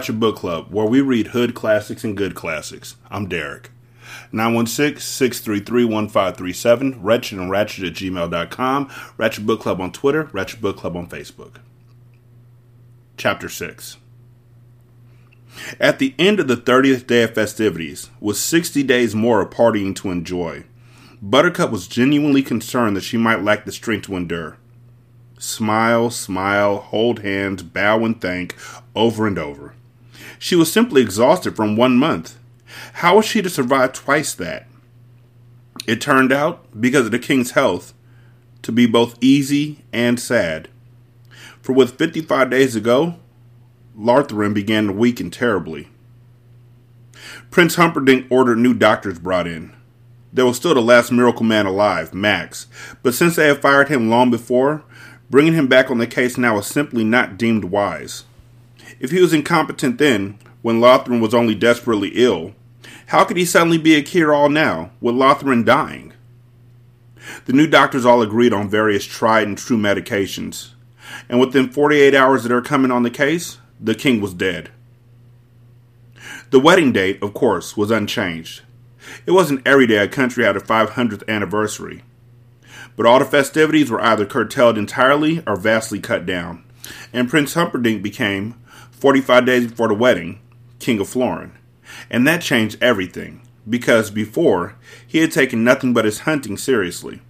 Ratchet Book Club, where we read hood classics and good classics. I'm Derek. 916-633-1537, Wretched and Ratchet at gmail.com, Ratchet Book Club on Twitter, Ratchet Book Club on Facebook. Chapter 6 At the end of the 30th day of festivities, with 60 days more of partying to enjoy, Buttercup was genuinely concerned that she might lack the strength to endure. Smile, smile, hold hands, bow and thank, over and over. She was simply exhausted from one month. How was she to survive twice that? It turned out, because of the king's health, to be both easy and sad. For with 55 days ago, Lotharon began to weaken terribly. Prince Humperdinck ordered new doctors brought in. There was still the last miracle man alive, Max, but since they had fired him long before, Bringing him back on the case now was simply not deemed wise. If he was incompetent then, when Lotharon was only desperately ill, how could he suddenly be a cure all now, with Lotharon dying? The new doctors all agreed on various tried and true medications, and within 48 hours of their coming on the case, the king was dead. The wedding date, of course, was unchanged. It wasn't every day a country had a 500th anniversary, but all the festivities were either curtailed entirely or vastly cut down, and Prince Humperdinck became, 45 days before the wedding, King of Florin. And that changed everything, because before, he had taken nothing but his hunting seriously.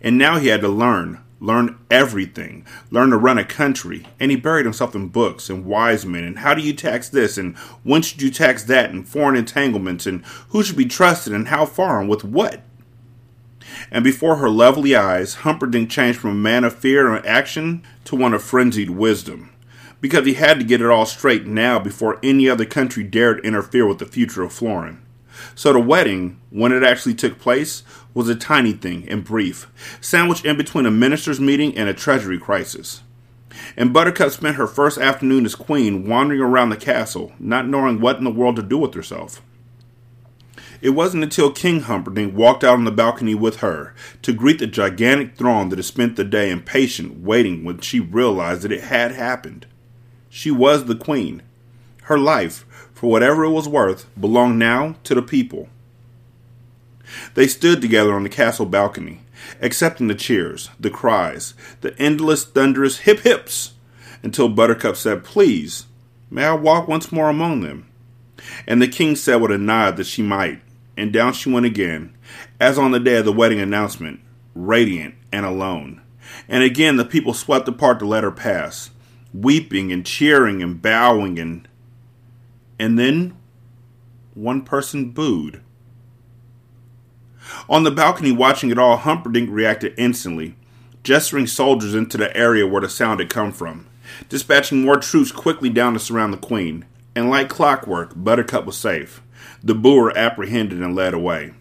And now he had to learn, learn everything, learn to run a country, and he buried himself in books and wise men, and how do you tax this, and when should you tax that, and foreign entanglements, and who should be trusted, and how far, and with what? And before her lovely eyes, Humperdinck changed from a man of fear and action to one of frenzied wisdom, because he had to get it all straight now before any other country dared interfere with the future of Florin. So the wedding, when it actually took place, was a tiny thing and brief, sandwiched in between a minister's meeting and a treasury crisis. And Buttercup spent her first afternoon as queen wandering around the castle, not knowing what in the world to do with herself. It wasn't until King Humperdinck walked out on the balcony with her to greet the gigantic throng that had spent the day impatient waiting when she realized that it had happened. She was the queen. Her life, for whatever it was worth, belonged now to the people. They stood together on the castle balcony, accepting the cheers, the cries, the endless, thunderous hip hips, until Buttercup said, Please, may I walk once more among them? And the king said with a nod that she might, and down she went again, as on the day of the wedding announcement, radiant and alone. And again the people swept apart to let her pass, weeping and cheering and bowing and and then one person booed. On the balcony watching it all, Humperdinck reacted instantly, gesturing soldiers into the area where the sound had come from, dispatching more troops quickly down to surround the queen, and like clockwork, Buttercup was safe. The boor apprehended and led away.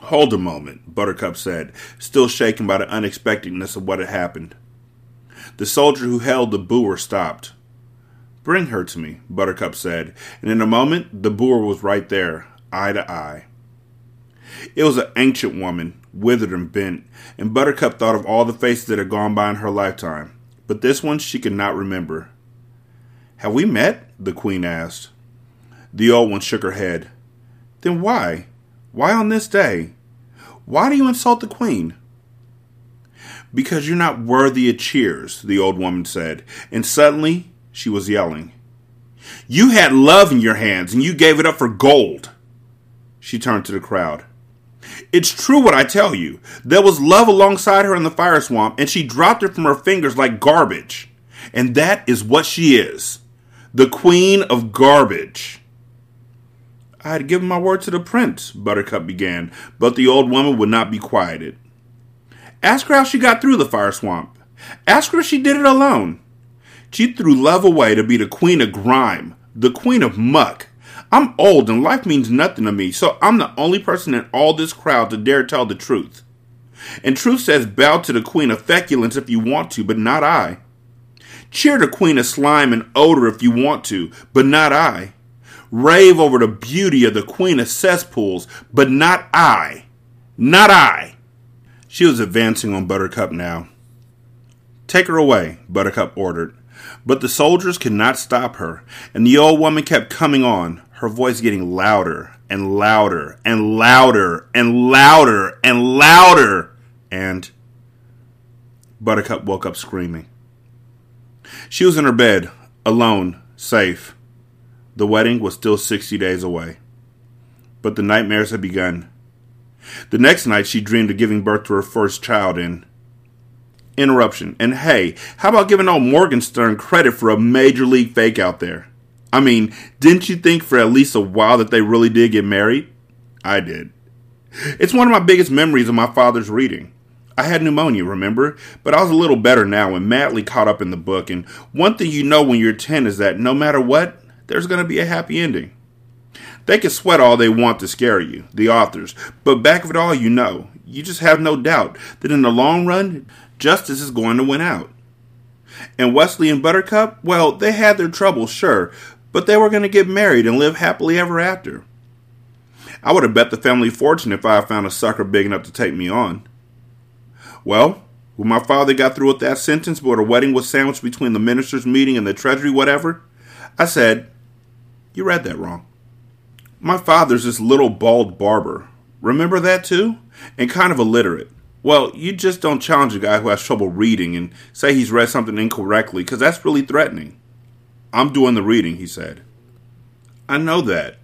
Hold a moment, Buttercup said, still shaken by the unexpectedness of what had happened. The soldier who held the boor stopped. Bring her to me, Buttercup said, and in a moment the boor was right there, eye to eye. It was an ancient woman, withered and bent, and Buttercup thought of all the faces that had gone by in her lifetime, but this one she could not remember. Have we met? the queen asked. The old one shook her head. Then why? Why on this day? Why do you insult the queen? Because you're not worthy of cheers, the old woman said, and suddenly she was yelling. You had love in your hands and you gave it up for gold. She turned to the crowd. It's true what I tell you. There was love alongside her in the fire swamp, and she dropped it from her fingers like garbage. And that is what she is the queen of garbage. I had given my word to the prince, Buttercup began, but the old woman would not be quieted. Ask her how she got through the fire swamp. Ask her if she did it alone. She threw love away to be the queen of grime, the queen of muck. I'm old and life means nothing to me, so I'm the only person in all this crowd to dare tell the truth. And truth says bow to the queen of feculence if you want to, but not I. Cheer the queen of slime and odor if you want to, but not I rave over the beauty of the queen of cesspools, but not I. Not I. She was advancing on Buttercup now. Take her away, Buttercup ordered, But the soldiers could not stop her, and the old woman kept coming on, her voice getting louder and louder and louder and louder and louder. And Buttercup woke up screaming. She was in her bed, alone, safe. The wedding was still 60 days away. But the nightmares had begun. The next night, she dreamed of giving birth to her first child and. Interruption. And hey, how about giving old Morgenstern credit for a major league fake out there? I mean, didn't you think for at least a while that they really did get married? I did. It's one of my biggest memories of my father's reading. I had pneumonia, remember? But I was a little better now and madly caught up in the book. And one thing you know when you're 10 is that no matter what, there's going to be a happy ending. They can sweat all they want to scare you, the authors, but back of it all, you know, you just have no doubt that in the long run, justice is going to win out. And Wesley and Buttercup, well, they had their troubles, sure, but they were going to get married and live happily ever after. I would have bet the family fortune if I had found a sucker big enough to take me on. Well, when my father got through with that sentence where the wedding was sandwiched between the minister's meeting and the treasury, whatever, I said, You read that wrong. My father's this little bald barber. Remember that too? And kind of illiterate. Well, you just don't challenge a guy who has trouble reading and say he's read something incorrectly, because that's really threatening. I'm doing the reading, he said. I know that,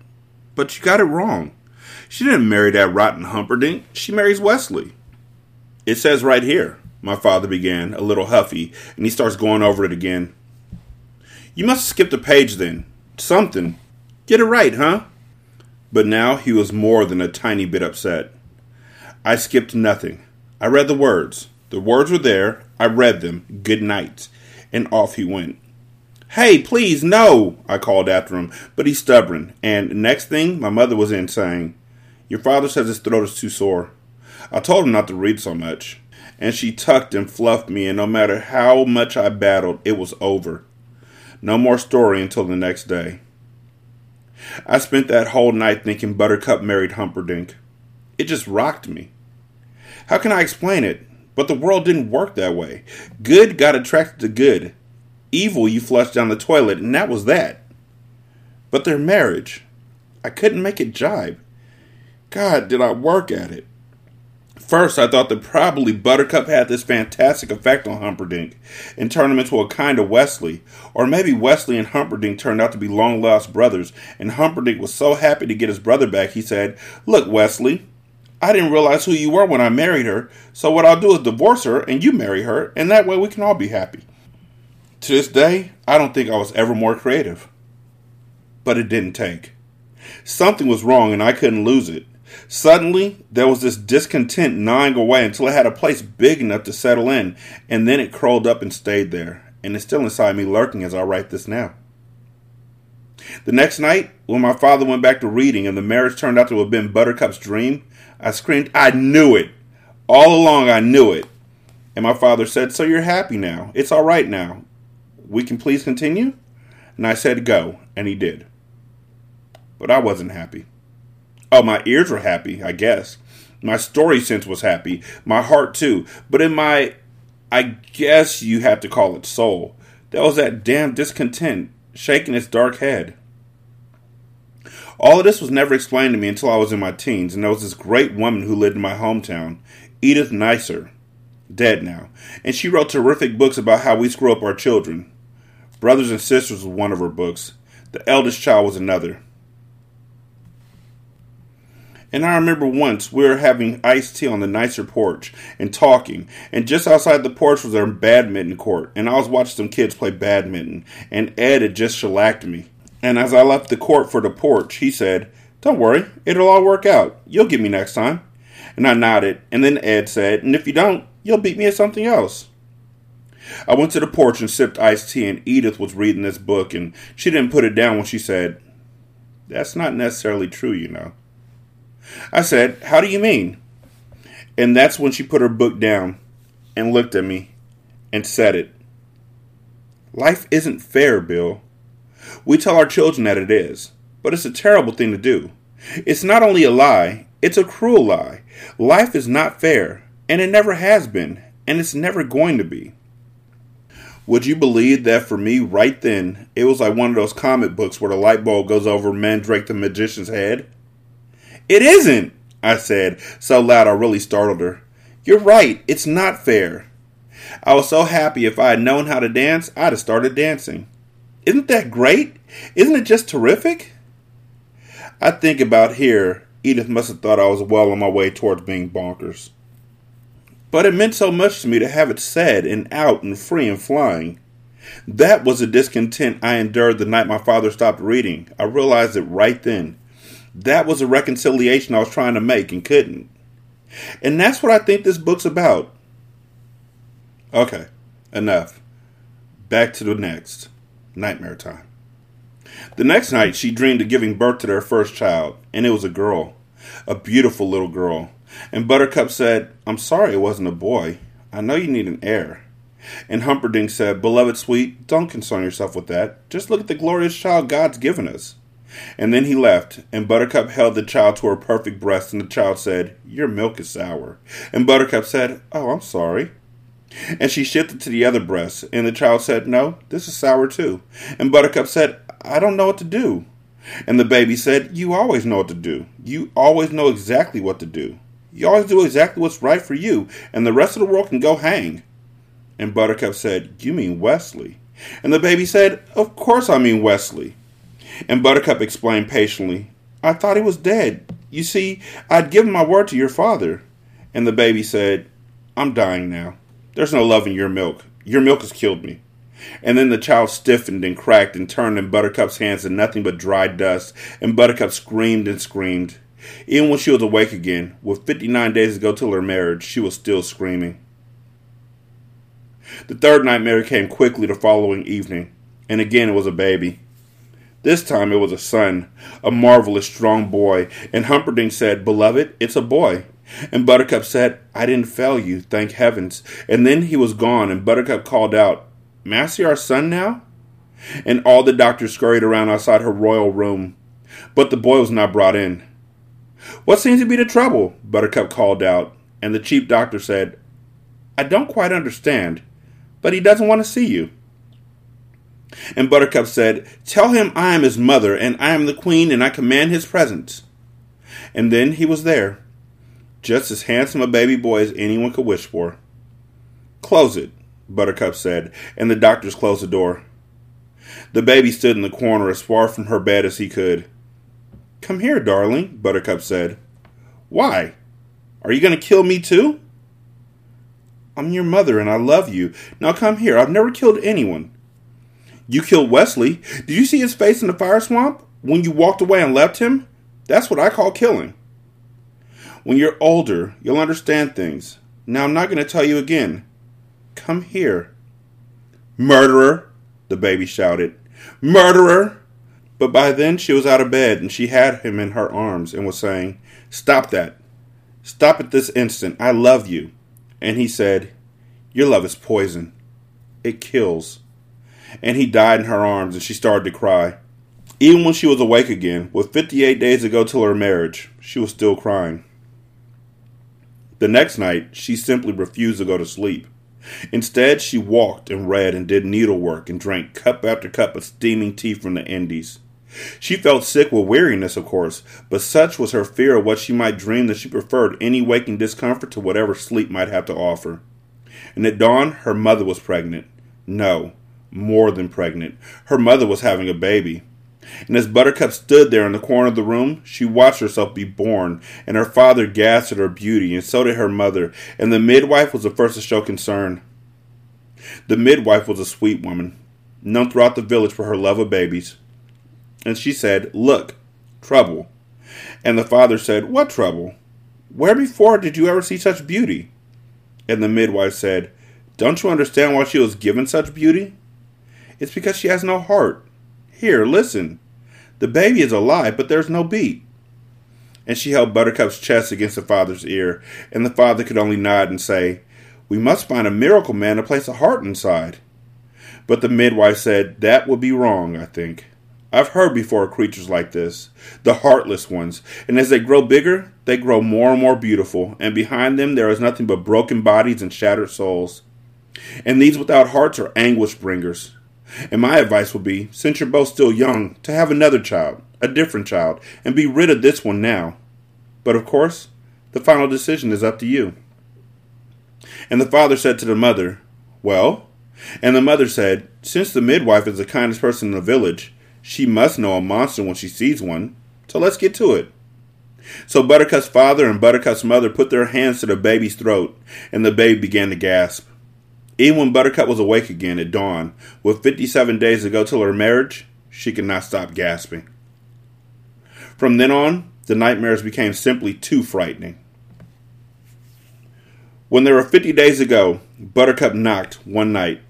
but you got it wrong. She didn't marry that rotten Humperdinck. She marries Wesley. It says right here, my father began, a little huffy, and he starts going over it again. You must have skipped a page then. Something. Get it right, huh? But now he was more than a tiny bit upset. I skipped nothing. I read the words. The words were there. I read them. Good night. And off he went. Hey, please, no, I called after him, but he's stubborn. And next thing, my mother was in saying, Your father says his throat is too sore. I told him not to read so much. And she tucked and fluffed me, and no matter how much I battled, it was over. No more story until the next day. I spent that whole night thinking Buttercup married Humperdinck. It just rocked me. How can I explain it? But the world didn't work that way. Good got attracted to good. Evil you flushed down the toilet, and that was that. But their marriage, I couldn't make it jibe. God, did I work at it. First, I thought that probably Buttercup had this fantastic effect on Humperdinck and turned him into a kind of Wesley. Or maybe Wesley and Humperdinck turned out to be long lost brothers, and Humperdinck was so happy to get his brother back, he said, Look, Wesley, I didn't realize who you were when I married her, so what I'll do is divorce her and you marry her, and that way we can all be happy. To this day, I don't think I was ever more creative. But it didn't take. Something was wrong and I couldn't lose it. Suddenly, there was this discontent gnawing away until it had a place big enough to settle in, and then it curled up and stayed there, and it's still inside me lurking as I write this now. The next night, when my father went back to reading and the marriage turned out to have been Buttercup's dream, I screamed, I knew it! All along, I knew it! And my father said, So you're happy now. It's all right now. We can please continue? And I said, Go. And he did. But I wasn't happy. Oh, my ears were happy, I guess. My story sense was happy. My heart, too. But in my, I guess you have to call it soul, there was that damn discontent shaking its dark head. All of this was never explained to me until I was in my teens, and there was this great woman who lived in my hometown, Edith Neisser, dead now, and she wrote terrific books about how we screw up our children. Brothers and Sisters was one of her books. The Eldest Child was another. And I remember once we were having iced tea on the Neisser porch and talking, and just outside the porch was our badminton court, and I was watching some kids play badminton, and Ed had just shellacked me. And as I left the court for the porch, he said, Don't worry, it'll all work out. You'll get me next time. And I nodded, and then Ed said, And if you don't, you'll beat me at something else. I went to the porch and sipped iced tea, and Edith was reading this book, and she didn't put it down when she said, That's not necessarily true, you know. I said, How do you mean? And that's when she put her book down and looked at me and said it. Life isn't fair, Bill. We tell our children that it is, but it's a terrible thing to do. It's not only a lie, it's a cruel lie. Life is not fair, and it never has been, and it's never going to be. Would you believe that for me, right then, it was like one of those comic books where the light bulb goes over Mandrake the magician's head? It isn't, I said, so loud I really startled her. You're right, it's not fair. I was so happy if I had known how to dance, I'd have started dancing. Isn't that great? Isn't it just terrific? I think about here, Edith must have thought I was well on my way towards being bonkers. But it meant so much to me to have it said and out and free and flying. That was the discontent I endured the night my father stopped reading. I realized it right then. That was a reconciliation I was trying to make and couldn't. And that's what I think this book's about. Okay, enough. Back to the next. Nightmare time. The next night, she dreamed of giving birth to their first child, and it was a girl. A beautiful little girl. And Buttercup said, I'm sorry it wasn't a boy. I know you need an heir. And Humperdinck said, Beloved sweet, don't concern yourself with that. Just look at the glorious child God's given us. And then he left, and Buttercup held the child to her perfect breast, and the child said, Your milk is sour. And Buttercup said, Oh, I'm sorry. And she shifted to the other breast, and the child said, No, this is sour too. And Buttercup said, I don't know what to do. And the baby said, You always know what to do. You always know exactly what to do. You always do exactly what's right for you, and the rest of the world can go hang. And Buttercup said, You mean Wesley? And the baby said, Of course I mean Wesley. And Buttercup explained patiently, I thought he was dead. You see, I'd given my word to your father. And the baby said, I'm dying now. There's no love in your milk. Your milk has killed me. And then the child stiffened and cracked and turned in Buttercup's hands to nothing but dry dust, and Buttercup screamed and screamed. Even when she was awake again, with 59 days to go till her marriage, she was still screaming. The third nightmare came quickly the following evening, and again it was a baby. This time it was a son, a marvelous strong boy, and Humperdinck said, Beloved, it's a boy. And Buttercup said, I didn't fail you, thank heavens. And then he was gone, and Buttercup called out, see our son now? And all the doctors scurried around outside her royal room. But the boy was not brought in. What seems to be the trouble? Buttercup called out, and the chief doctor said, I don't quite understand, but he doesn't want to see you. And Buttercup said, Tell him I am his mother, and I am the queen, and I command his presence. And then he was there, just as handsome a baby boy as anyone could wish for. Close it, Buttercup said, and the doctors closed the door. The baby stood in the corner as far from her bed as he could. Come here, darling, Buttercup said. Why? Are you going to kill me too? I'm your mother and I love you. Now come here. I've never killed anyone. You killed Wesley. Did you see his face in the fire swamp when you walked away and left him? That's what I call killing. When you're older, you'll understand things. Now I'm not going to tell you again. Come here. Murderer, the baby shouted. Murderer! But by then she was out of bed and she had him in her arms and was saying, Stop that. Stop at this instant. I love you. And he said, Your love is poison. It kills and he died in her arms, and she started to cry. Even when she was awake again, with 58 days to go till her marriage, she was still crying. The next night, she simply refused to go to sleep. Instead, she walked and read and did needlework and drank cup after cup of steaming tea from the Indies. She felt sick with weariness, of course, but such was her fear of what she might dream that she preferred any waking discomfort to whatever sleep might have to offer. And at dawn, her mother was pregnant. No, more than pregnant. Her mother was having a baby. And as Buttercup stood there in the corner of the room, she watched herself be born, and her father gasped at her beauty, and so did her mother, and the midwife was the first to show concern. The midwife was a sweet woman, known throughout the village for her love of babies. And she said, Look, trouble. And the father said, What trouble? Where before did you ever see such beauty? And the midwife said, Don't you understand why she was given such beauty? It's because she has no heart. Here, listen. The baby is alive, but there's no beat. And she held Buttercup's chest against the father's ear, and the father could only nod and say, We must find a miracle man to place a heart inside. But the midwife said, That would be wrong, I think. I've heard before of creatures like this, the heartless ones, and as they grow bigger, they grow more and more beautiful, and behind them there is nothing but broken bodies and shattered souls. And these without hearts are anguish bringers. And my advice would be since you're both still young, to have another child, a different child, and be rid of this one now. But of course, the final decision is up to you. And the father said to the mother, Well? And the mother said, Since the midwife is the kindest person in the village, she must know a monster when she sees one. So let's get to it. So Buttercup's father and Buttercup's mother put their hands to the baby's throat, and the baby began to gasp. Even when Buttercup was awake again at dawn, with 57 days to go till her marriage, she could not stop gasping. From then on, the nightmares became simply too frightening. When there were 50 days to go, Buttercup knocked one night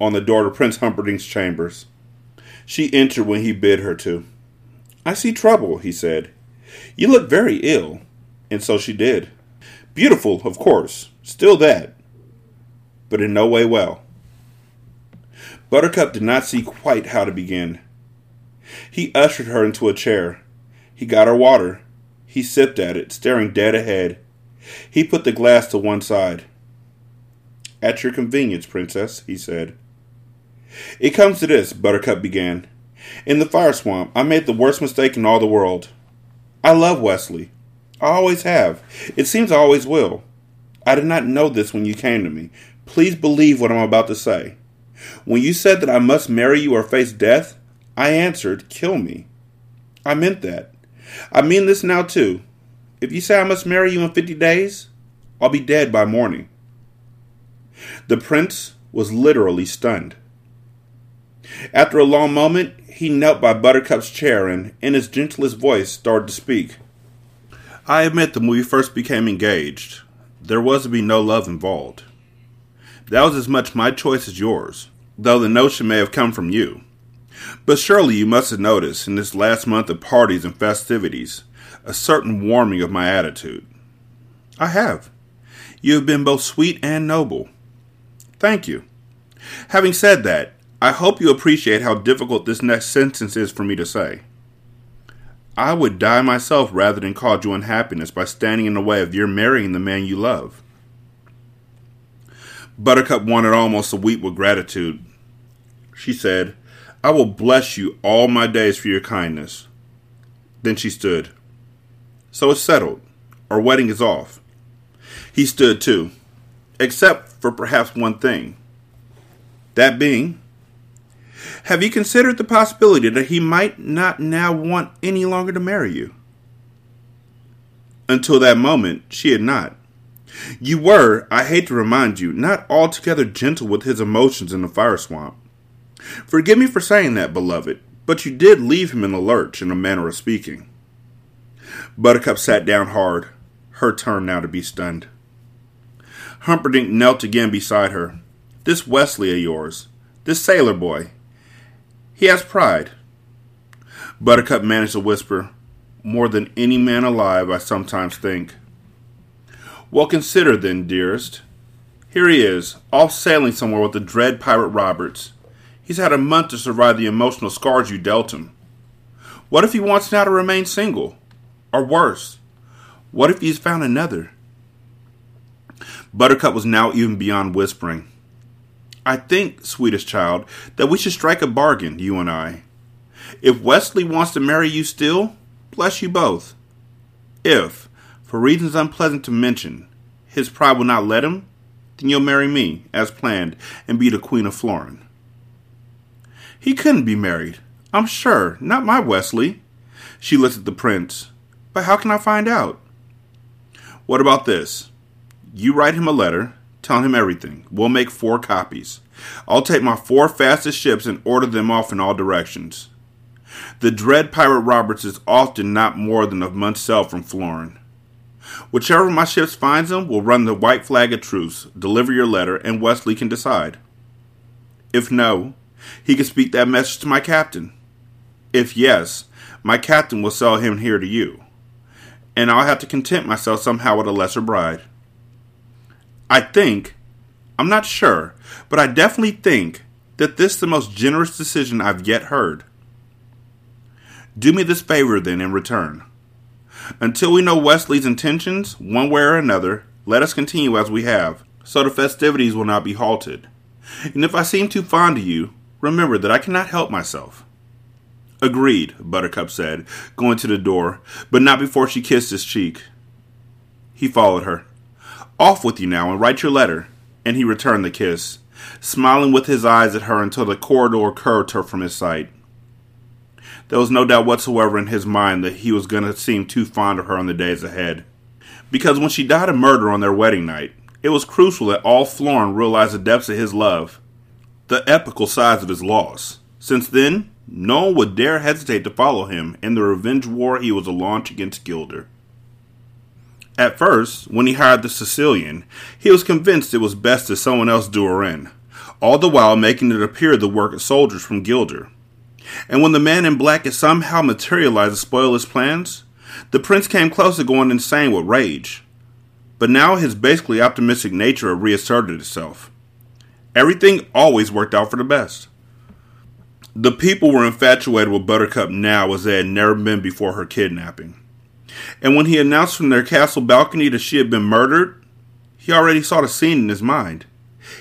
on the door to Prince Humperdinck's chambers. She entered when he bid her to. I see trouble, he said. You look very ill. And so she did. Beautiful, of course, still that, but in no way well. Buttercup did not see quite how to begin. He ushered her into a chair. He got her water. He sipped at it, staring dead ahead. He put the glass to one side. At your convenience, Princess, he said. It comes to this, Buttercup began. In the fire swamp, I made the worst mistake in all the world. I love Wesley. I always have. It seems I always will. I did not know this when you came to me. Please believe what I'm about to say. When you said that I must marry you or face death, I answered, Kill me. I meant that. I mean this now, too. If you say I must marry you in 50 days, I'll be dead by morning. The prince was literally stunned. After a long moment, he knelt by Buttercup's chair and, in his gentlest voice, started to speak. I admit that when we first became engaged, there was to be no love involved. That was as much my choice as yours, though the notion may have come from you. But surely you must have noticed in this last month of parties and festivities a certain warming of my attitude. I have. You have been both sweet and noble. Thank you. Having said that, I hope you appreciate how difficult this next sentence is for me to say. I would die myself rather than cause you unhappiness by standing in the way of your marrying the man you love. Buttercup wanted almost to weep with gratitude. She said, I will bless you all my days for your kindness. Then she stood. So it's settled. Our wedding is off. He stood too, except for perhaps one thing. That being, have you considered the possibility that he might not now want any longer to marry you? Until that moment, she had not. You were, I hate to remind you, not altogether gentle with his emotions in the fire swamp. Forgive me for saying that, beloved, but you did leave him in the lurch, in a manner of speaking. Buttercup sat down hard, her turn now to be stunned. Humperdinck knelt again beside her. This Wesley of yours, this sailor boy, he has pride. Buttercup managed to whisper, More than any man alive, I sometimes think. Well, consider then, dearest. Here he is, off sailing somewhere with the dread pirate Roberts. He's had a month to survive the emotional scars you dealt him. What if he wants now to remain single? Or worse, what if he's found another? Buttercup was now even beyond whispering. I think, sweetest child, that we should strike a bargain, you and I. If Wesley wants to marry you still, bless you both. If, for reasons unpleasant to mention, his pride will not let him, then you'll marry me, as planned, and be the Queen of Florin. He couldn't be married, I'm sure, not my Wesley. She looked at the prince. But how can I find out? What about this? You write him a letter, telling him everything. We'll make four copies. I'll take my four fastest ships and order them off in all directions. The dread pirate Roberts is often not more than a month's sail from Florin. Whichever of my ships finds him will run the white flag of truce, deliver your letter, and Wesley can decide. If no, he can speak that message to my captain. If yes, my captain will sell him here to you, and I'll have to content myself somehow with a lesser bride. I think, I'm not sure, but I definitely think that this is the most generous decision I've yet heard. Do me this favor then in return. Until we know Wesley's intentions, one way or another, let us continue as we have, so the festivities will not be halted. And if I seem too fond of you, remember that I cannot help myself. Agreed, Buttercup said, going to the door, but not before she kissed his cheek. He followed her. Off with you now and write your letter. And he returned the kiss, smiling with his eyes at her until the corridor curved her from his sight. There was no doubt whatsoever in his mind that he was going to seem too fond of her in the days ahead. Because when she died of murder on their wedding night, it was crucial that all Florin realize the depths of his love, the epical size of his loss. Since then, no one would dare hesitate to follow him in the revenge war he was to launch against Guilder. At first, when he hired the Sicilian, he was convinced it was best that someone else do her in, all the while making it appear the work of soldiers from Guilder. And when the man in black had somehow materialized to spoil his plans, the prince came close to going insane with rage. But now his basically optimistic nature reasserted itself. Everything always worked out for the best. The people were infatuated with Buttercup now as they had never been before her kidnapping. And when he announced from their castle balcony that she had been murdered, he already saw the scene in his mind.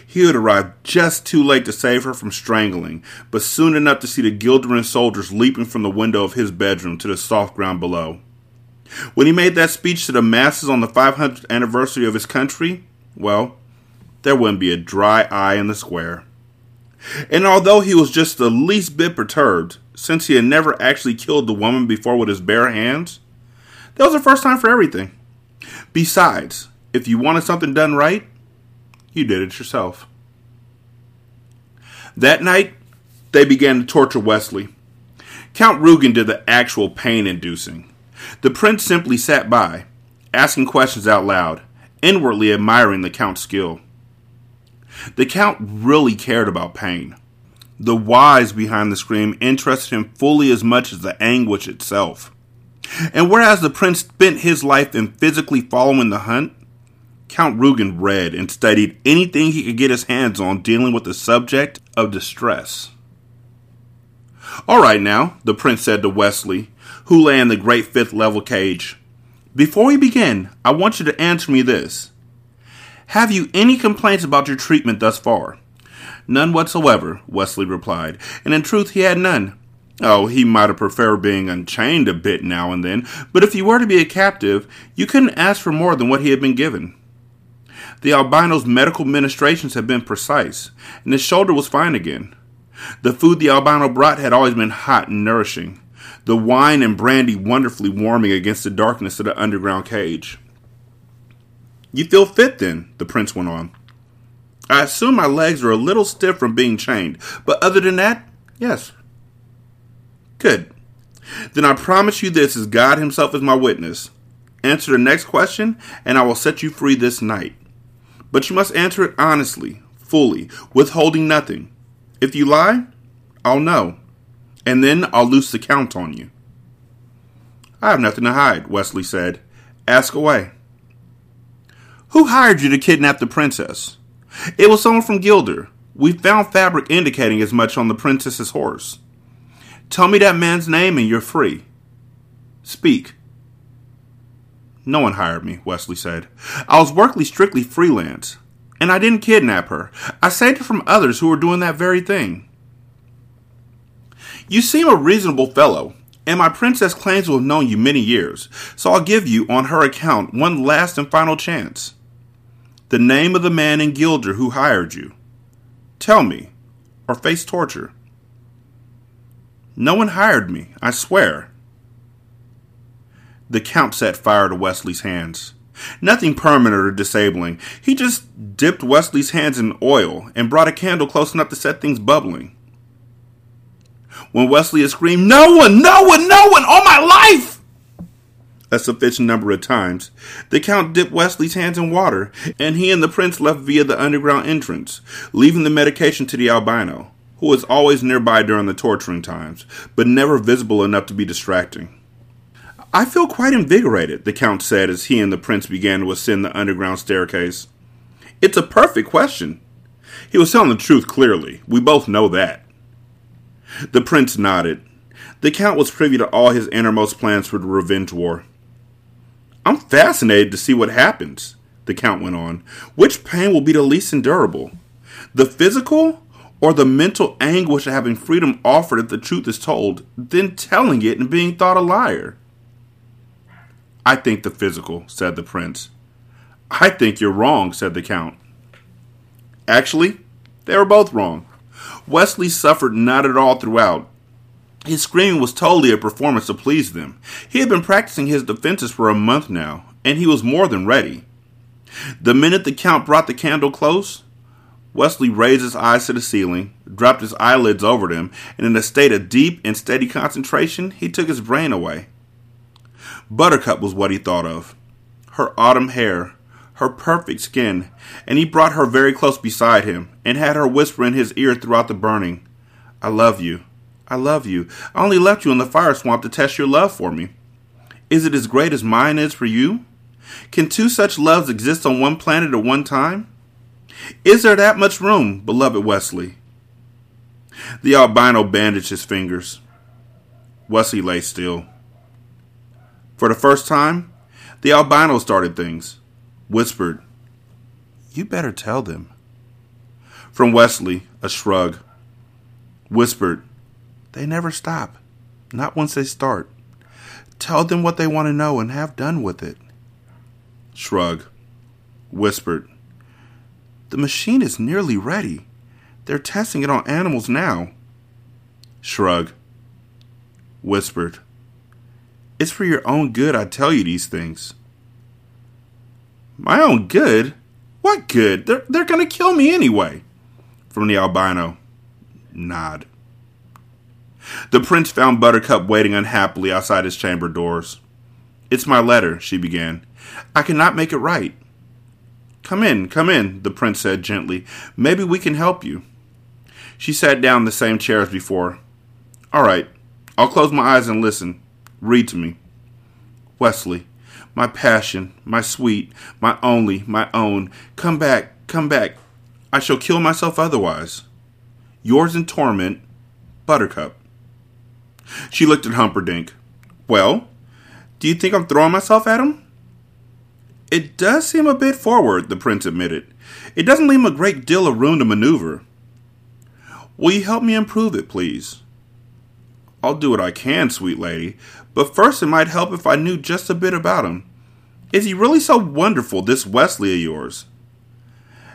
He had arrived just too late to save her from strangling, but soon enough to see the Guilderian soldiers leaping from the window of his bedroom to the soft ground below. When he made that speech to the masses on the 500th anniversary of his country, well, there wouldn't be a dry eye in the square. And although he was just the least bit perturbed, since he had never actually killed the woman before with his bare hands, that was the first time for everything. Besides, if you wanted something done right, you did it yourself. That night, they began to torture Wesley. Count Rugen did the actual pain inducing. The prince simply sat by, asking questions out loud, inwardly admiring the Count's skill. The Count really cared about pain. The whys behind the scream interested him fully as much as the anguish itself. And whereas the prince spent his life in physically following the hunt, Count Rugen read and studied anything he could get his hands on dealing with the subject of distress. All right, now, the prince said to Wesley, who lay in the great fifth level cage. Before we begin, I want you to answer me this. Have you any complaints about your treatment thus far? None whatsoever, Wesley replied, and in truth he had none. Oh, he might have preferred being unchained a bit now and then, but if you were to be a captive, you couldn't ask for more than what he had been given. The albino's medical ministrations had been precise, and his shoulder was fine again. The food the albino brought had always been hot and nourishing, the wine and brandy wonderfully warming against the darkness of the underground cage. You feel fit then, the prince went on. I assume my legs are a little stiff from being chained, but other than that, yes. Good. Then I promise you this as God Himself is my witness. Answer the next question, and I will set you free this night. But you must answer it honestly, fully, withholding nothing. If you lie, I'll know, and then I'll loose the count on you. I have nothing to hide, Wesley said. Ask away. Who hired you to kidnap the princess? It was someone from Guilder. We found fabric indicating as much on the princess's horse. Tell me that man's name and you're free. Speak. No one hired me, Wesley said. I was working strictly freelance. And I didn't kidnap her. I saved her from others who were doing that very thing. You seem a reasonable fellow, and my princess claims to have known you many years, so I'll give you, on her account, one last and final chance the name of the man in Guilder who hired you. Tell me, or face torture. No one hired me, I swear. The Count set fire to Wesley's hands. Nothing permanent or disabling. He just dipped Wesley's hands in oil and brought a candle close enough to set things bubbling. When Wesley had screamed, No one, no one, no one, all my life! a sufficient number of times, the Count dipped Wesley's hands in water, and he and the prince left via the underground entrance, leaving the medication to the albino, who was always nearby during the torturing times, but never visible enough to be distracting. I feel quite invigorated, the Count said as he and the prince began to ascend the underground staircase. It's a perfect question. He was telling the truth clearly. We both know that. The prince nodded. The Count was privy to all his innermost plans for the revenge war. I'm fascinated to see what happens. the Count went on. Which pain will be the least endurable? The physical or the mental anguish of having freedom offered if the truth is told, then telling it and being thought a liar? I think the physical, said the prince. I think you're wrong, said the Count. Actually, they were both wrong. Wesley suffered not at all throughout. His screaming was totally a performance to please them. He had been practicing his defenses for a month now, and he was more than ready. The minute the Count brought the candle close, Wesley raised his eyes to the ceiling, dropped his eyelids over them, and in a state of deep and steady concentration, he took his brain away. Buttercup was what he thought of. Her autumn hair, her perfect skin, and he brought her very close beside him and had her whisper in his ear throughout the burning, I love you. I love you. I only left you in the fire swamp to test your love for me. Is it as great as mine is for you? Can two such loves exist on one planet at one time? Is there that much room, beloved Wesley? The albino bandaged his fingers. Wesley lay still. For the first time, the albino started things, whispered, You better tell them. From Wesley, a shrug. Whispered, They never stop, not once they start. Tell them what they want to know and have done with it. Shrug. Whispered, The machine is nearly ready. They're testing it on animals now. Shrug. Whispered, It's for your own good I tell you these things. My own good? What good? They're, they're going to kill me anyway from the albino. Nod. The prince found Buttercup waiting unhappily outside his chamber doors. It's my letter, she began. I cannot make it right. Come in, come in, the prince said gently. Maybe we can help you. She sat down in the same chair as before. All right, I'll close my eyes and listen. Read to me. Wesley, my passion, my sweet, my only, my own, come back, come back. I shall kill myself otherwise. Yours in torment, Buttercup. She looked at Humperdinck. Well, do you think I'm throwing myself at him? It does seem a bit forward, the prince admitted. It doesn't leave him a great deal of room to maneuver. Will you help me improve it, please? I'll do what I can, sweet lady, but first it might help if I knew just a bit about him. Is he really so wonderful, this Wesley of yours?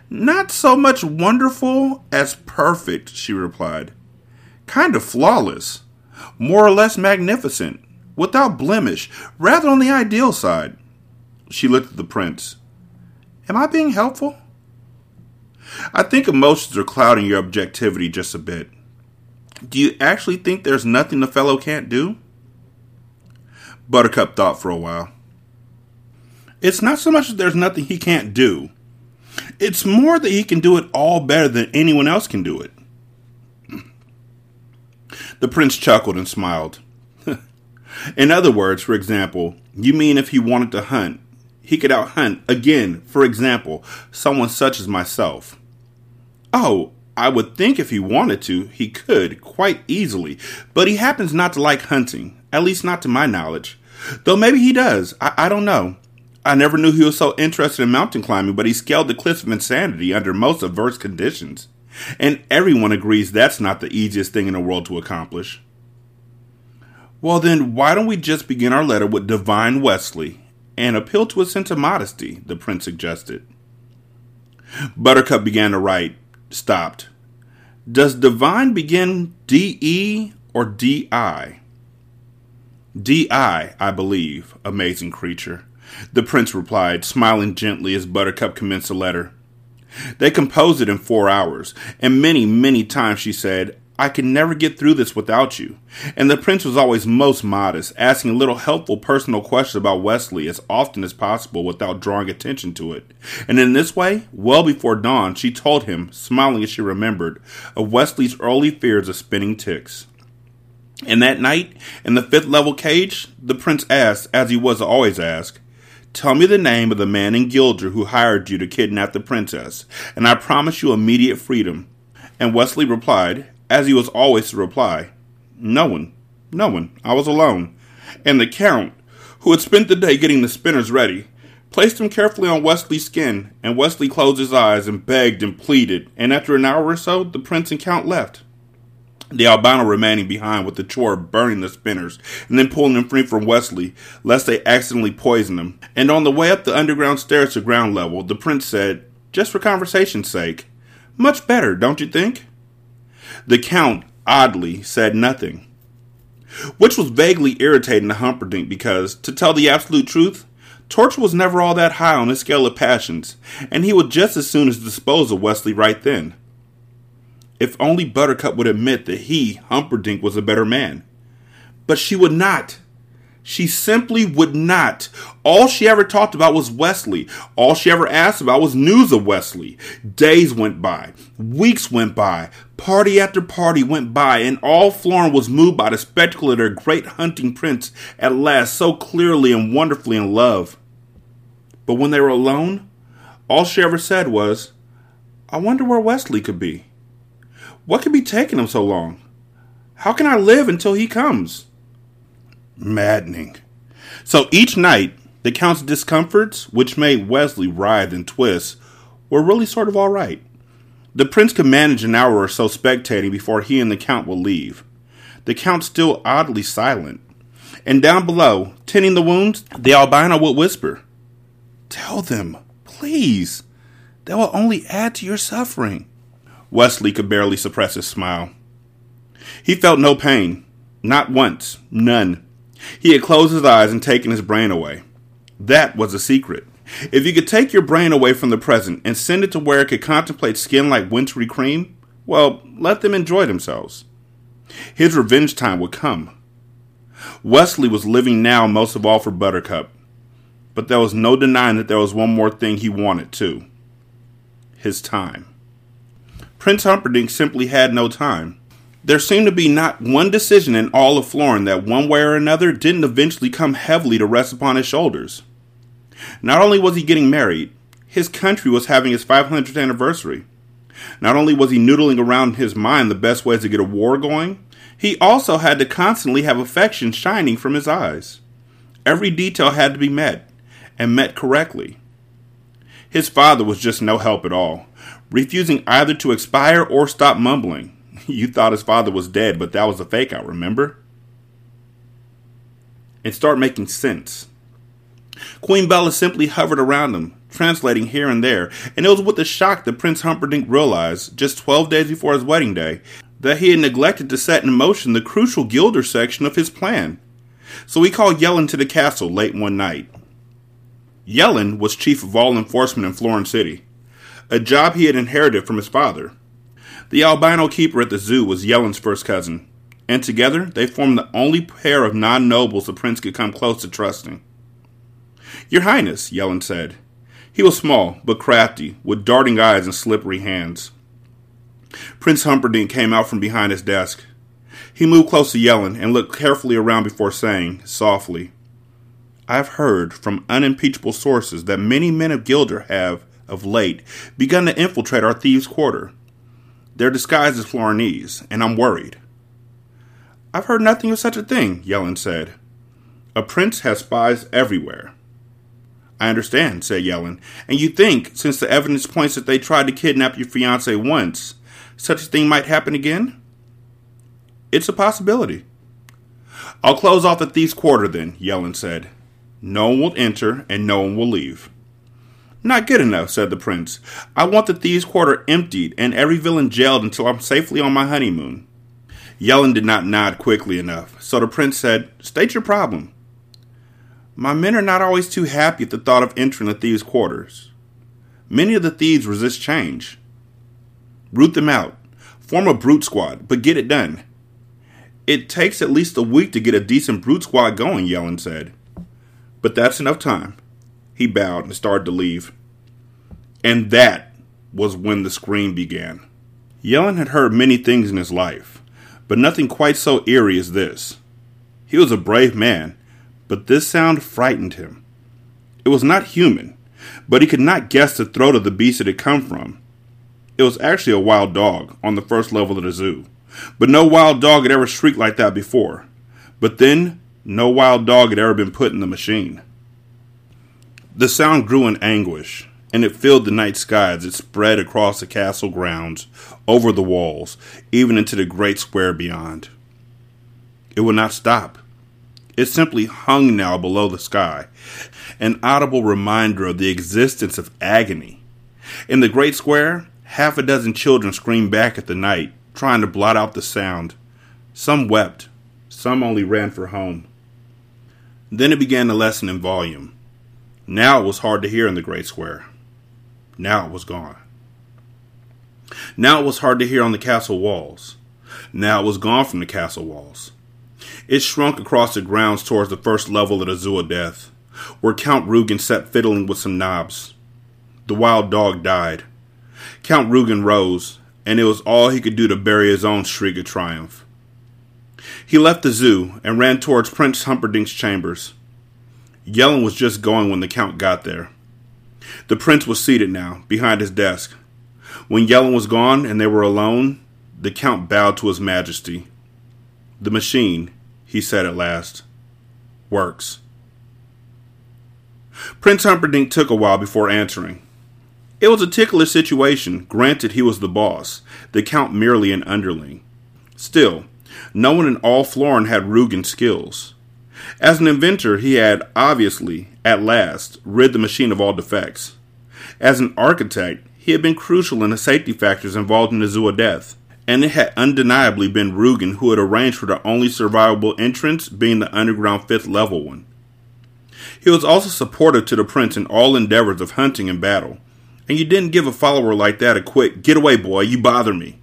Not so much wonderful as perfect, she replied. Kind of flawless. More or less magnificent. Without blemish. Rather on the ideal side. She looked at the prince. Am I being helpful? I think emotions are clouding your objectivity just a bit. Do you actually think there's nothing the fellow can't do? Buttercup thought for a while. It's not so much that there's nothing he can't do it's more that he can do it all better than anyone else can do it. The prince chuckled and smiled. In other words, for example, you mean if he wanted to hunt, he could out hunt, again, for example, someone such as myself. Oh, I would think if he wanted to, he could, quite easily, but he happens not to like hunting, at least not to my knowledge. Though maybe he does, I, I don't know. I never knew he was so interested in mountain climbing, but he scaled the cliffs of insanity under most adverse conditions. And everyone agrees that's not the easiest thing in the world to accomplish. Well, then, why don't we just begin our letter with Divine Wesley and appeal to a sense of modesty? the prince suggested. Buttercup began to write, stopped. Does divine begin D E or D I? D I, I believe, amazing creature. The prince replied, smiling gently as Buttercup commenced the letter. They composed it in four hours, and many, many times she said, I can never get through this without you. And the prince was always most modest, asking little helpful personal questions about Wesley as often as possible without drawing attention to it. And in this way, well before dawn, she told him, smiling as she remembered, of Wesley's early fears of spinning ticks. And that night, in the fifth level cage, the prince asked, as he was always asked, Tell me the name of the man in Guilder who hired you to kidnap the princess, and I promise you immediate freedom. And Wesley replied, as he was always to reply, No one, no one. I was alone. And the Count, who had spent the day getting the spinners ready, placed him carefully on Wesley's skin, and Wesley closed his eyes and begged and pleaded, and after an hour or so, the prince and count left. The albino remaining behind with the chore of burning the spinners and then pulling them free from Wesley, lest they accidentally poison them. And on the way up the underground stairs to ground level, the prince said, just for conversation's sake, Much better, don't you think? The count, oddly, said nothing. Which was vaguely irritating to Humperdinck because, to tell the absolute truth, Torture was never all that high on his scale of passions, and he would just as soon as dispose of Wesley right then. If only Buttercup would admit that he, Humperdinck, was a better man. But she would not. She simply would not. All she ever talked about was Wesley. All she ever asked about was news of Wesley. Days went by. Weeks went by. Party after party went by, and all Florin was moved by the spectacle of their great hunting prince at last so clearly and wonderfully in love. But when they were alone, all she ever said was, I wonder where Wesley could be. What could be taking him so long? How can I live until he comes? Maddening. So each night, the Count's discomforts, which made Wesley writhe and twist, were really sort of all right. The prince could manage an hour or so spectating before he and the Count will leave. The Count still oddly silent. And down below, tending the wounds, the albino would whisper, Tell them, please. That will only add to your suffering. Wesley could barely suppress his smile. He felt no pain. Not once. None. He had closed his eyes and taken his brain away. That was a secret. If you could take your brain away from the present and send it to where it could contemplate skin like wintry cream, well, let them enjoy themselves. His revenge time would come. Wesley was living now most of all for Buttercup, but there was no denying that there was one more thing he wanted too his time. Prince Humperdinck simply had no time. There seemed to be not one decision in all of Florin that one way or another didn't eventually come heavily to rest upon his shoulders. Not only was he getting married, his country was having its 500th anniversary. Not only was he noodling around in his mind the best ways to get a war going, he also had to constantly have affection shining from his eyes. Every detail had to be met, and met correctly. His father was just no help at all, refusing either to expire or stop mumbling. You thought his father was dead, but that was a fake out, remember? And start making sense. Queen Bella simply hovered around him, translating here and there, and it was with a shock that Prince Humperdinck realized, just 12 days before his wedding day, that he had neglected to set in motion the crucial Guilder section of his plan. So he called Yellin to the castle late one night. Yellin was chief of all enforcement in Florin City, a job he had inherited from his father. The albino keeper at the zoo was Yellin's first cousin, and together they formed the only pair of non nobles the prince could come close to trusting. Your Highness, Yellin said. He was small, but crafty, with darting eyes and slippery hands. Prince Humperdinck came out from behind his desk. He moved close to Yellin and looked carefully around before saying, softly, I've heard from unimpeachable sources that many men of Guilder have, of late, begun to infiltrate our thieves' quarter. They're disguised as Florinese, and I'm worried. I've heard nothing of such a thing, Yellin said. A prince has spies everywhere. I understand, said Yellin. And you think, since the evidence points that they tried to kidnap your fiancée once, such a thing might happen again? It's a possibility. I'll close off the thief's quarter then, Yellin said. No one will enter and no one will leave. Not good enough, said the prince. I want the thieves' quarter emptied and every villain jailed until I'm safely on my honeymoon. Yellin did not nod quickly enough, so the prince said, State your problem. My men are not always too happy at the thought of entering the thieves' quarters. Many of the thieves resist change. Root them out. Form a brute squad, but get it done. It takes at least a week to get a decent brute squad going, Yellin said. But that's enough time. He bowed and started to leave. And that was when the scream began. Yellin had heard many things in his life, but nothing quite so eerie as this. He was a brave man, but this sound frightened him. It was not human, but he could not guess the throat of the beast it had come from. It was actually a wild dog on the first level of the zoo, but no wild dog had ever shrieked like that before. But then no wild dog had ever been put in the machine. The sound grew in anguish, and it filled the night sky as it spread across the castle grounds, over the walls, even into the great square beyond. It would not stop. It simply hung now below the sky, an audible reminder of the existence of agony. In the great square, half a dozen children screamed back at the night, trying to blot out the sound. Some wept, some only ran for home. Then it began to lessen in volume. Now it was hard to hear in the great square. Now it was gone. Now it was hard to hear on the castle walls. Now it was gone from the castle walls. It shrunk across the grounds towards the first level of the Zoo of Death, where Count Rugen sat fiddling with some knobs. The wild dog died. Count Rugen rose, and it was all he could do to bury his own shriek of triumph. He left the zoo and ran towards Prince Humperdinck's chambers. Yellin was just going when the Count got there. The prince was seated now, behind his desk. When Yellin was gone and they were alone, the Count bowed to his majesty. The machine, he said at last, works. Prince Humperdinck took a while before answering. It was a ticklish situation, granted he was the boss, the Count merely an underling. Still, no one in all Florin had Rugen's skills. As an inventor, he had, obviously, at last, rid the machine of all defects. As an architect, he had been crucial in the safety factors involved in the of Death, and it had undeniably been Rugen who had arranged for the only survivable entrance being the underground fifth level one. He was also supportive to the prince in all endeavors of hunting and battle, and you didn't give a follower like that a quick, get away, boy, you bother me.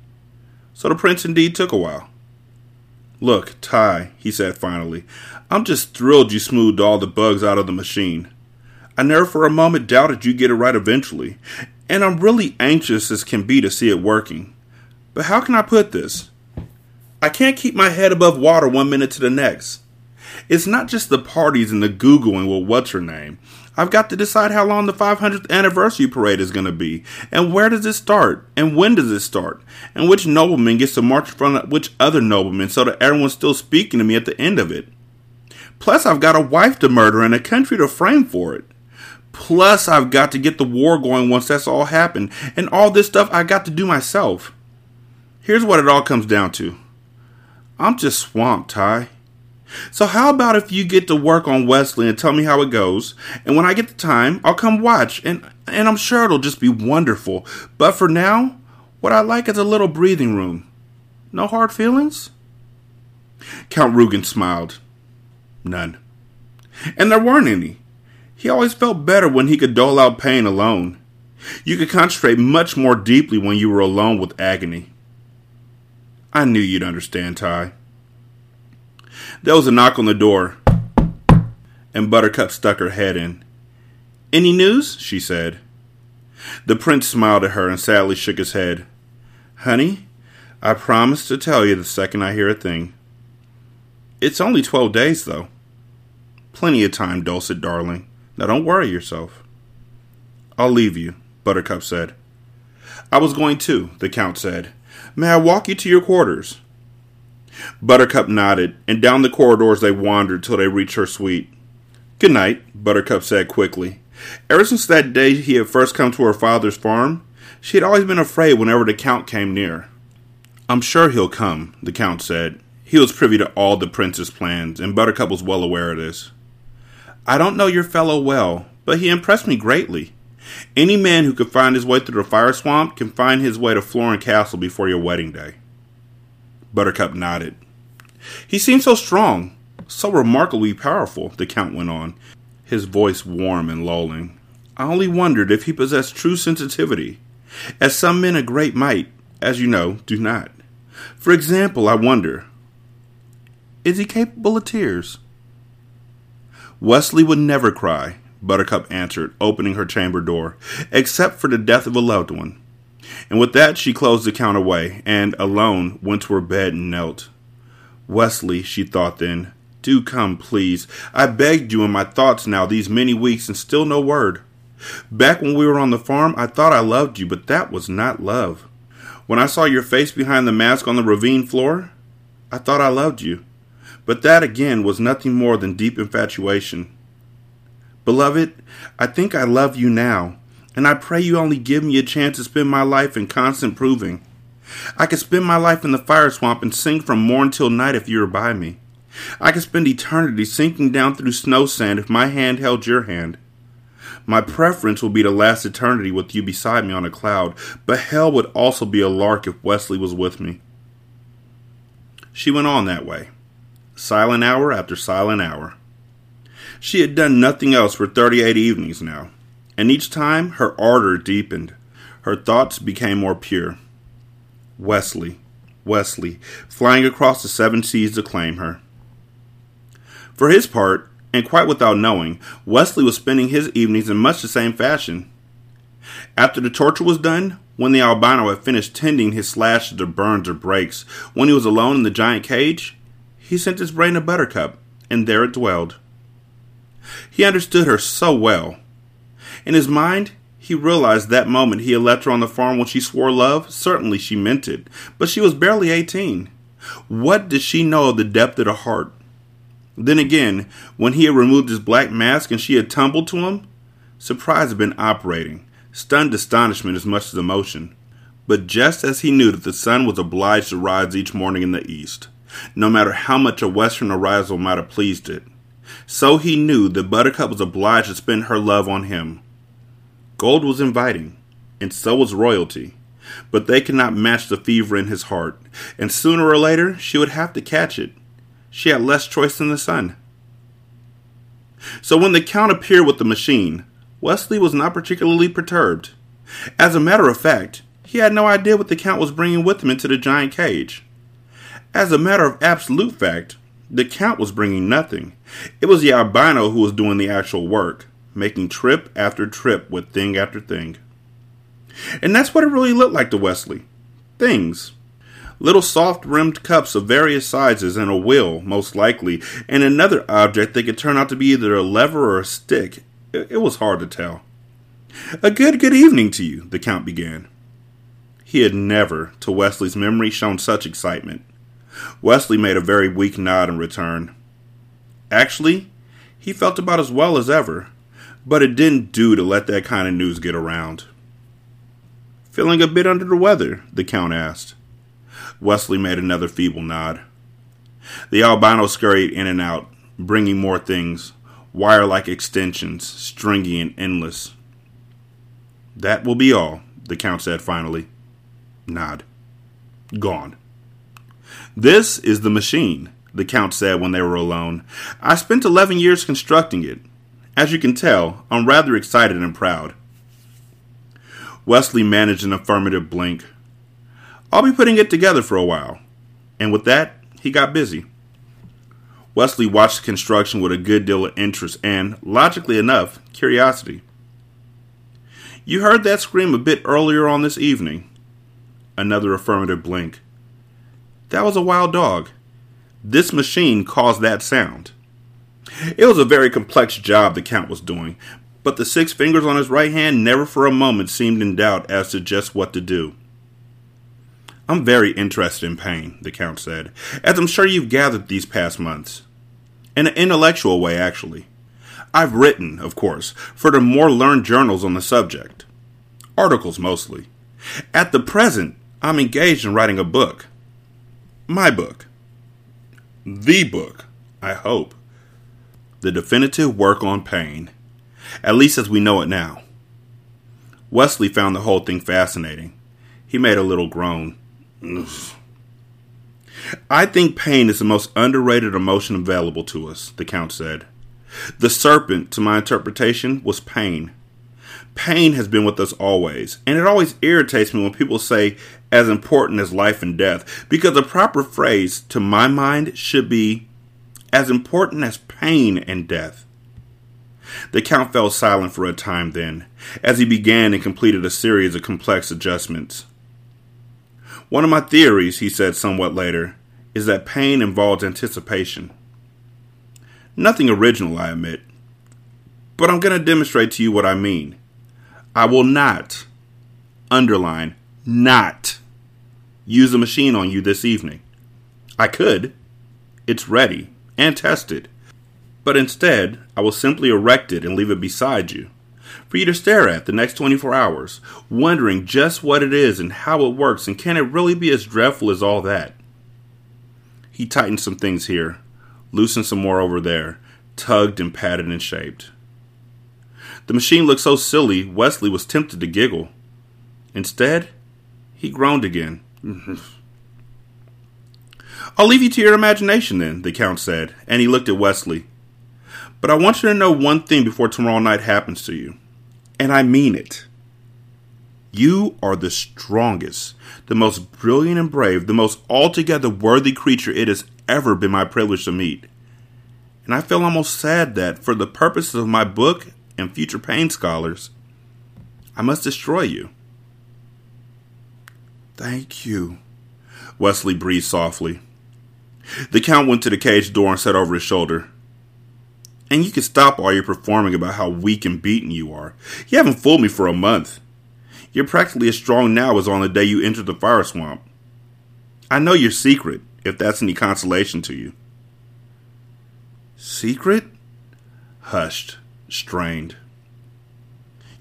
So the prince indeed took a while. Look, Ty, he said finally, I'm just thrilled you smoothed all the bugs out of the machine. I never for a moment doubted you'd get it right eventually, and I'm really anxious as can be to see it working. But how can I put this? I can't keep my head above water one minute to the next. It's not just the parties and the Googling with what's her name. I've got to decide how long the 500th anniversary parade is going to be, and where does it start, and when does it start, and which nobleman gets to march in front of which other nobleman so that everyone's still speaking to me at the end of it. Plus, I've got a wife to murder and a country to frame for it. Plus, I've got to get the war going once that's all happened, and all this stuff I got to do myself. Here's what it all comes down to I'm just swamped, Ty. So how about if you get to work on Wesley and tell me how it goes, and when I get the time, I'll come watch, and and I'm sure it'll just be wonderful. But for now, what I like is a little breathing room. No hard feelings? Count Rugen smiled. None. And there weren't any. He always felt better when he could dole out pain alone. You could concentrate much more deeply when you were alone with agony. I knew you'd understand, Ty. There was a knock on the door, and Buttercup stuck her head in. Any news? she said. The prince smiled at her and sadly shook his head. Honey, I promise to tell you the second I hear a thing. It's only twelve days, though. Plenty of time, Dulcet darling. Now don't worry yourself. I'll leave you, Buttercup said. I was going to, the Count said. May I walk you to your quarters? Buttercup nodded, and down the corridors they wandered till they reached her suite. Good night, Buttercup said quickly. Ever since that day he had first come to her father's farm, she had always been afraid whenever the Count came near. I'm sure he'll come, the Count said. He was privy to all the prince's plans, and Buttercup was well aware of this. I don't know your fellow well, but he impressed me greatly. Any man who can find his way through the fire swamp can find his way to Florin Castle before your wedding day. Buttercup nodded. He seemed so strong, so remarkably powerful, the Count went on, his voice warm and lulling. I only wondered if he possessed true sensitivity, as some men of great might, as you know, do not. For example, I wonder is he capable of tears? Wesley would never cry, Buttercup answered, opening her chamber door, except for the death of a loved one. And with that, she closed the count away, and, alone, went to her bed and knelt. Wesley, she thought then, do come, please. I begged you in my thoughts now these many weeks, and still no word. Back when we were on the farm, I thought I loved you, but that was not love. When I saw your face behind the mask on the ravine floor, I thought I loved you. But that again was nothing more than deep infatuation. Beloved, I think I love you now, and I pray you only give me a chance to spend my life in constant proving. I could spend my life in the fire swamp and sing from morn till night if you were by me. I could spend eternity sinking down through snow sand if my hand held your hand. My preference would be to last eternity with you beside me on a cloud, but hell would also be a lark if Wesley was with me. She went on that way, silent hour after silent hour. She had done nothing else for 38 evenings now, and each time her ardor deepened. Her thoughts became more pure. Wesley, Wesley, flying across the seven seas to claim her. For his part, and quite without knowing, Wesley was spending his evenings in much the same fashion. After the torture was done, when the albino had finished tending his slashes or burns or breaks, when he was alone in the giant cage, he sent his brain to Buttercup, and there it dwelled. He understood her so well. In his mind, he realized that moment he had left her on the farm when she swore love, certainly she meant it, but she was barely eighteen. What did she know of the depth of the heart? Then again, when he had removed his black mask and she had tumbled to him, surprise had been operating, stunned astonishment as much as emotion. But just as he knew that the sun was obliged to rise each morning in the east, no matter how much a western arrival might have pleased it, so he knew that Buttercup was obliged to spend her love on him. Gold was inviting, and so was royalty, but they could not match the fever in his heart, and sooner or later she would have to catch it. She had less choice than the sun. So when the Count appeared with the machine, Wesley was not particularly perturbed. As a matter of fact, he had no idea what the Count was bringing with him into the giant cage. As a matter of absolute fact, the Count was bringing nothing. It was the albino who was doing the actual work making trip after trip with thing after thing. And that's what it really looked like to Wesley. Things. Little soft rimmed cups of various sizes and a wheel, most likely, and another object that could turn out to be either a lever or a stick. It was hard to tell. A good good evening to you, the Count began. He had never, to Wesley's memory, shown such excitement. Wesley made a very weak nod in return. Actually, he felt about as well as ever but it didn't do to let that kind of news get around. Feeling a bit under the weather? the Count asked. Wesley made another feeble nod. The albino scurried in and out, bringing more things, wire like extensions, stringy and endless. That will be all, the Count said finally. Nod. Gone. This is the machine, the Count said when they were alone. I spent eleven years constructing it. As you can tell, I'm rather excited and proud. Wesley managed an affirmative blink. I'll be putting it together for a while. And with that, he got busy. Wesley watched the construction with a good deal of interest and, logically enough, curiosity. You heard that scream a bit earlier on this evening. Another affirmative blink. That was a wild dog. This machine caused that sound. It was a very complex job the Count was doing, but the six fingers on his right hand never for a moment seemed in doubt as to just what to do. I'm very interested in pain, the Count said, as I'm sure you've gathered these past months. In an intellectual way, actually. I've written, of course, for the more learned journals on the subject. Articles mostly. At the present, I'm engaged in writing a book. My book. The book, I hope the definitive work on pain, at least as we know it now. Wesley found the whole thing fascinating. He made a little groan. I think pain is the most underrated emotion available to us, the Count said. The serpent, to my interpretation, was pain. Pain has been with us always, and it always irritates me when people say as important as life and death, because the proper phrase, to my mind, should be as important as pain and death. The Count fell silent for a time then, as he began and completed a series of complex adjustments. One of my theories, he said somewhat later, is that pain involves anticipation. Nothing original, I admit, but I'm going to demonstrate to you what I mean. I will not, underline, not, use a machine on you this evening. I could. It's ready and tested. But instead, I will simply erect it and leave it beside you, for you to stare at the next 24 hours, wondering just what it is and how it works and can it really be as dreadful as all that. He tightened some things here, loosened some more over there, tugged and patted and shaped. The machine looked so silly, Wesley was tempted to giggle. Instead, he groaned again. I'll leave you to your imagination then, the Count said, and he looked at Wesley. But I want you to know one thing before tomorrow night happens to you. And I mean it. You are the strongest, the most brilliant and brave, the most altogether worthy creature it has ever been my privilege to meet. And I feel almost sad that, for the purposes of my book and future pain scholars, I must destroy you. Thank you, Wesley breathed softly. The Count went to the cage door and said over his shoulder, And you can stop all your performing about how weak and beaten you are. You haven't fooled me for a month. You're practically as strong now as on the day you entered the fire swamp. I know your secret, if that's any consolation to you. Secret? Hushed, strained.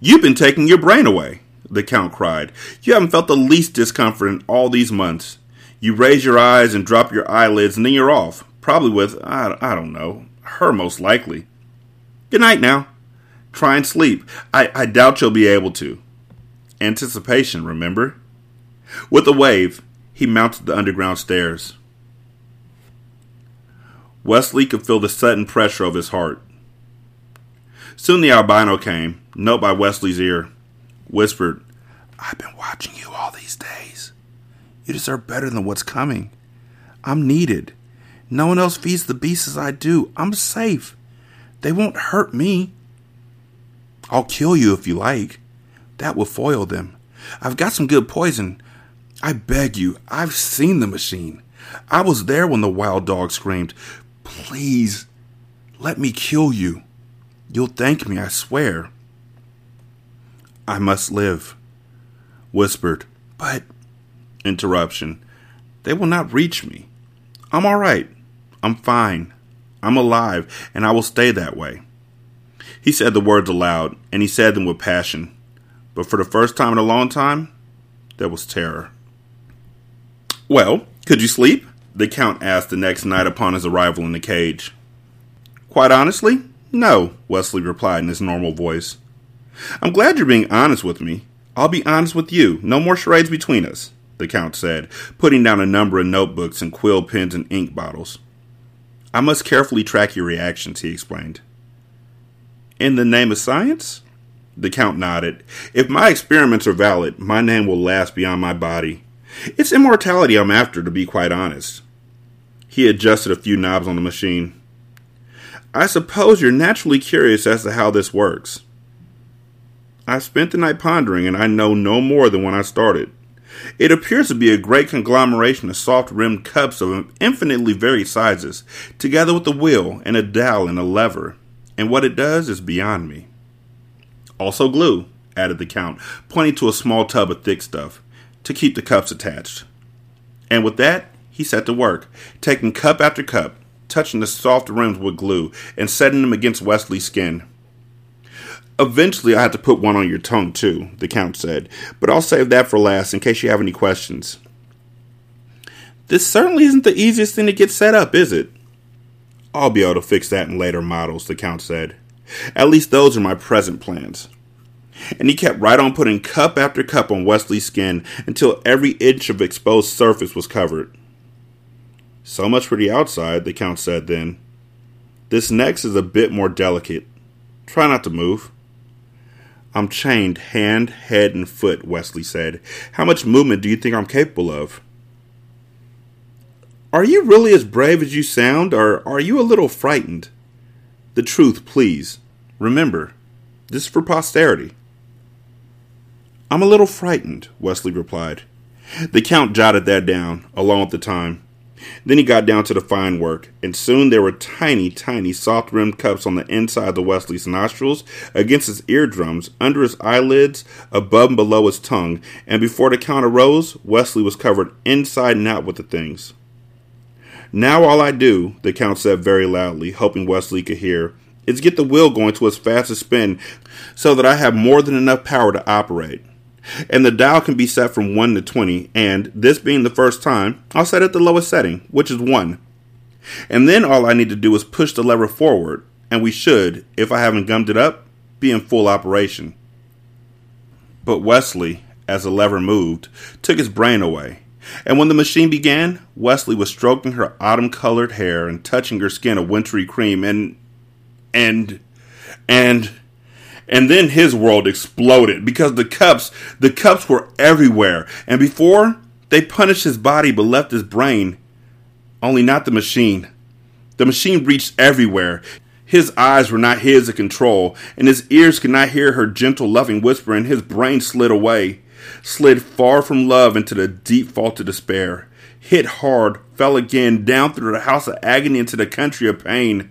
You've been taking your brain away, the Count cried. You haven't felt the least discomfort in all these months. You raise your eyes and drop your eyelids, and then you're off. Probably with, I, I don't know, her most likely. Good night now. Try and sleep. I, I doubt you'll be able to. Anticipation, remember? With a wave, he mounted the underground stairs. Wesley could feel the sudden pressure of his heart. Soon the albino came, note by Wesley's ear, whispered, I've been watching you all these days. You deserve better than what's coming. I'm needed. No one else feeds the beasts as I do. I'm safe. They won't hurt me. I'll kill you if you like. That will foil them. I've got some good poison. I beg you, I've seen the machine. I was there when the wild dog screamed. Please, let me kill you. You'll thank me, I swear. I must live, whispered, but. Interruption. They will not reach me. I'm all right. I'm fine. I'm alive, and I will stay that way. He said the words aloud, and he said them with passion. But for the first time in a long time, there was terror. Well, could you sleep? The Count asked the next night upon his arrival in the cage. Quite honestly, no, Wesley replied in his normal voice. I'm glad you're being honest with me. I'll be honest with you. No more charades between us, the Count said, putting down a number of notebooks and quill pens and ink bottles. I must carefully track your reactions, he explained. In the name of science? The Count nodded. If my experiments are valid, my name will last beyond my body. It's immortality I'm after, to be quite honest. He adjusted a few knobs on the machine. I suppose you're naturally curious as to how this works. I spent the night pondering, and I know no more than when I started. It appears to be a great conglomeration of soft rimmed cups of infinitely varied sizes, together with a wheel and a dial and a lever, and what it does is beyond me. Also glue, added the Count, pointing to a small tub of thick stuff, to keep the cups attached. And with that, he set to work, taking cup after cup, touching the soft rims with glue, and setting them against Wesley's skin. Eventually, I had to put one on your tongue, too, the Count said, but I'll save that for last in case you have any questions. This certainly isn't the easiest thing to get set up, is it? I'll be able to fix that in later models, the Count said. At least those are my present plans. And he kept right on putting cup after cup on Wesley's skin until every inch of exposed surface was covered. So much for the outside, the Count said then. This next is a bit more delicate. Try not to move. I'm chained hand, head, and foot, Wesley said. How much movement do you think I'm capable of? Are you really as brave as you sound, or are you a little frightened? The truth, please. Remember, this is for posterity. I'm a little frightened, Wesley replied. The Count jotted that down, along with the time. Then he got down to the fine work, and soon there were tiny, tiny, soft rimmed cups on the inside of Wesley's nostrils, against his eardrums, under his eyelids, above and below his tongue, and before the Count arose, Wesley was covered inside and out with the things. Now all I do, the Count said very loudly, hoping Wesley could hear, is get the wheel going to its fastest spin so that I have more than enough power to operate. And the dial can be set from 1 to 20, and this being the first time, I'll set it the lowest setting, which is 1. And then all I need to do is push the lever forward, and we should, if I haven't gummed it up, be in full operation. But Wesley, as the lever moved, took his brain away. And when the machine began, Wesley was stroking her autumn colored hair and touching her skin a wintry cream and and and and then his world exploded because the cups the cups were everywhere. And before they punished his body but left his brain only not the machine. The machine reached everywhere. His eyes were not his to control and his ears could not hear her gentle loving whisper and his brain slid away slid far from love into the deep vault of despair. Hit hard fell again down through the house of agony into the country of pain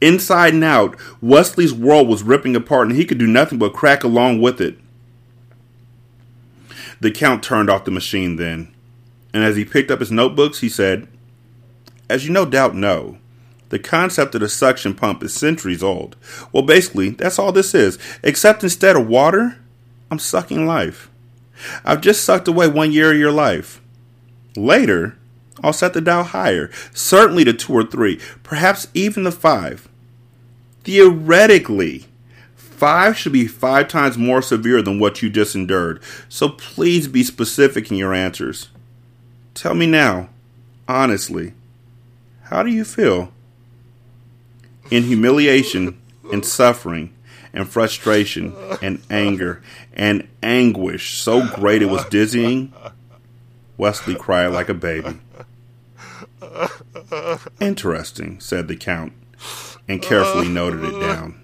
Inside and out, Wesley's world was ripping apart and he could do nothing but crack along with it. The Count turned off the machine then, and as he picked up his notebooks, he said, As you no doubt know, the concept of the suction pump is centuries old. Well, basically, that's all this is, except instead of water, I'm sucking life. I've just sucked away one year of your life. Later, I'll set the dial higher, certainly to two or three, perhaps even the five. Theoretically, five should be five times more severe than what you just endured, so please be specific in your answers. Tell me now, honestly, how do you feel? In humiliation and suffering and frustration and anger and anguish so great it was dizzying, Wesley cried like a baby. Interesting, said the Count, and carefully noted it down.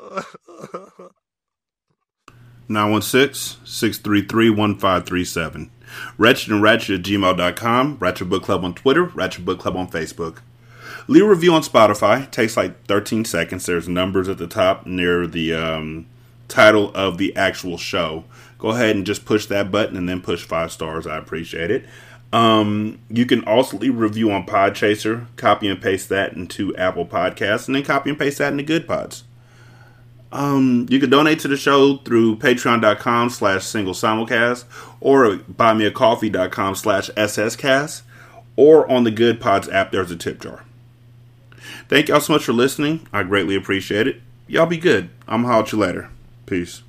916-633-1537. Wretched and Ratchet at gmail.com. Ratchet Book Club on Twitter. Ratchet Book Club on Facebook. Leave a review on Spotify. It takes like 13 seconds. There's numbers at the top near the um, title of the actual show. Go ahead and just push that button and then push five stars. I appreciate it. Um, you can also leave review on Podchaser. Copy and paste that into Apple Podcasts and then copy and paste that into Good Pods. Um, you can donate to the show through patreon.com slash single simulcast or buymeacoffee.com slash sscast or on the Good Pods app, there's a tip jar. Thank y'all so much for listening. I greatly appreciate it. Y'all be good. I'm holler at you later. Peace.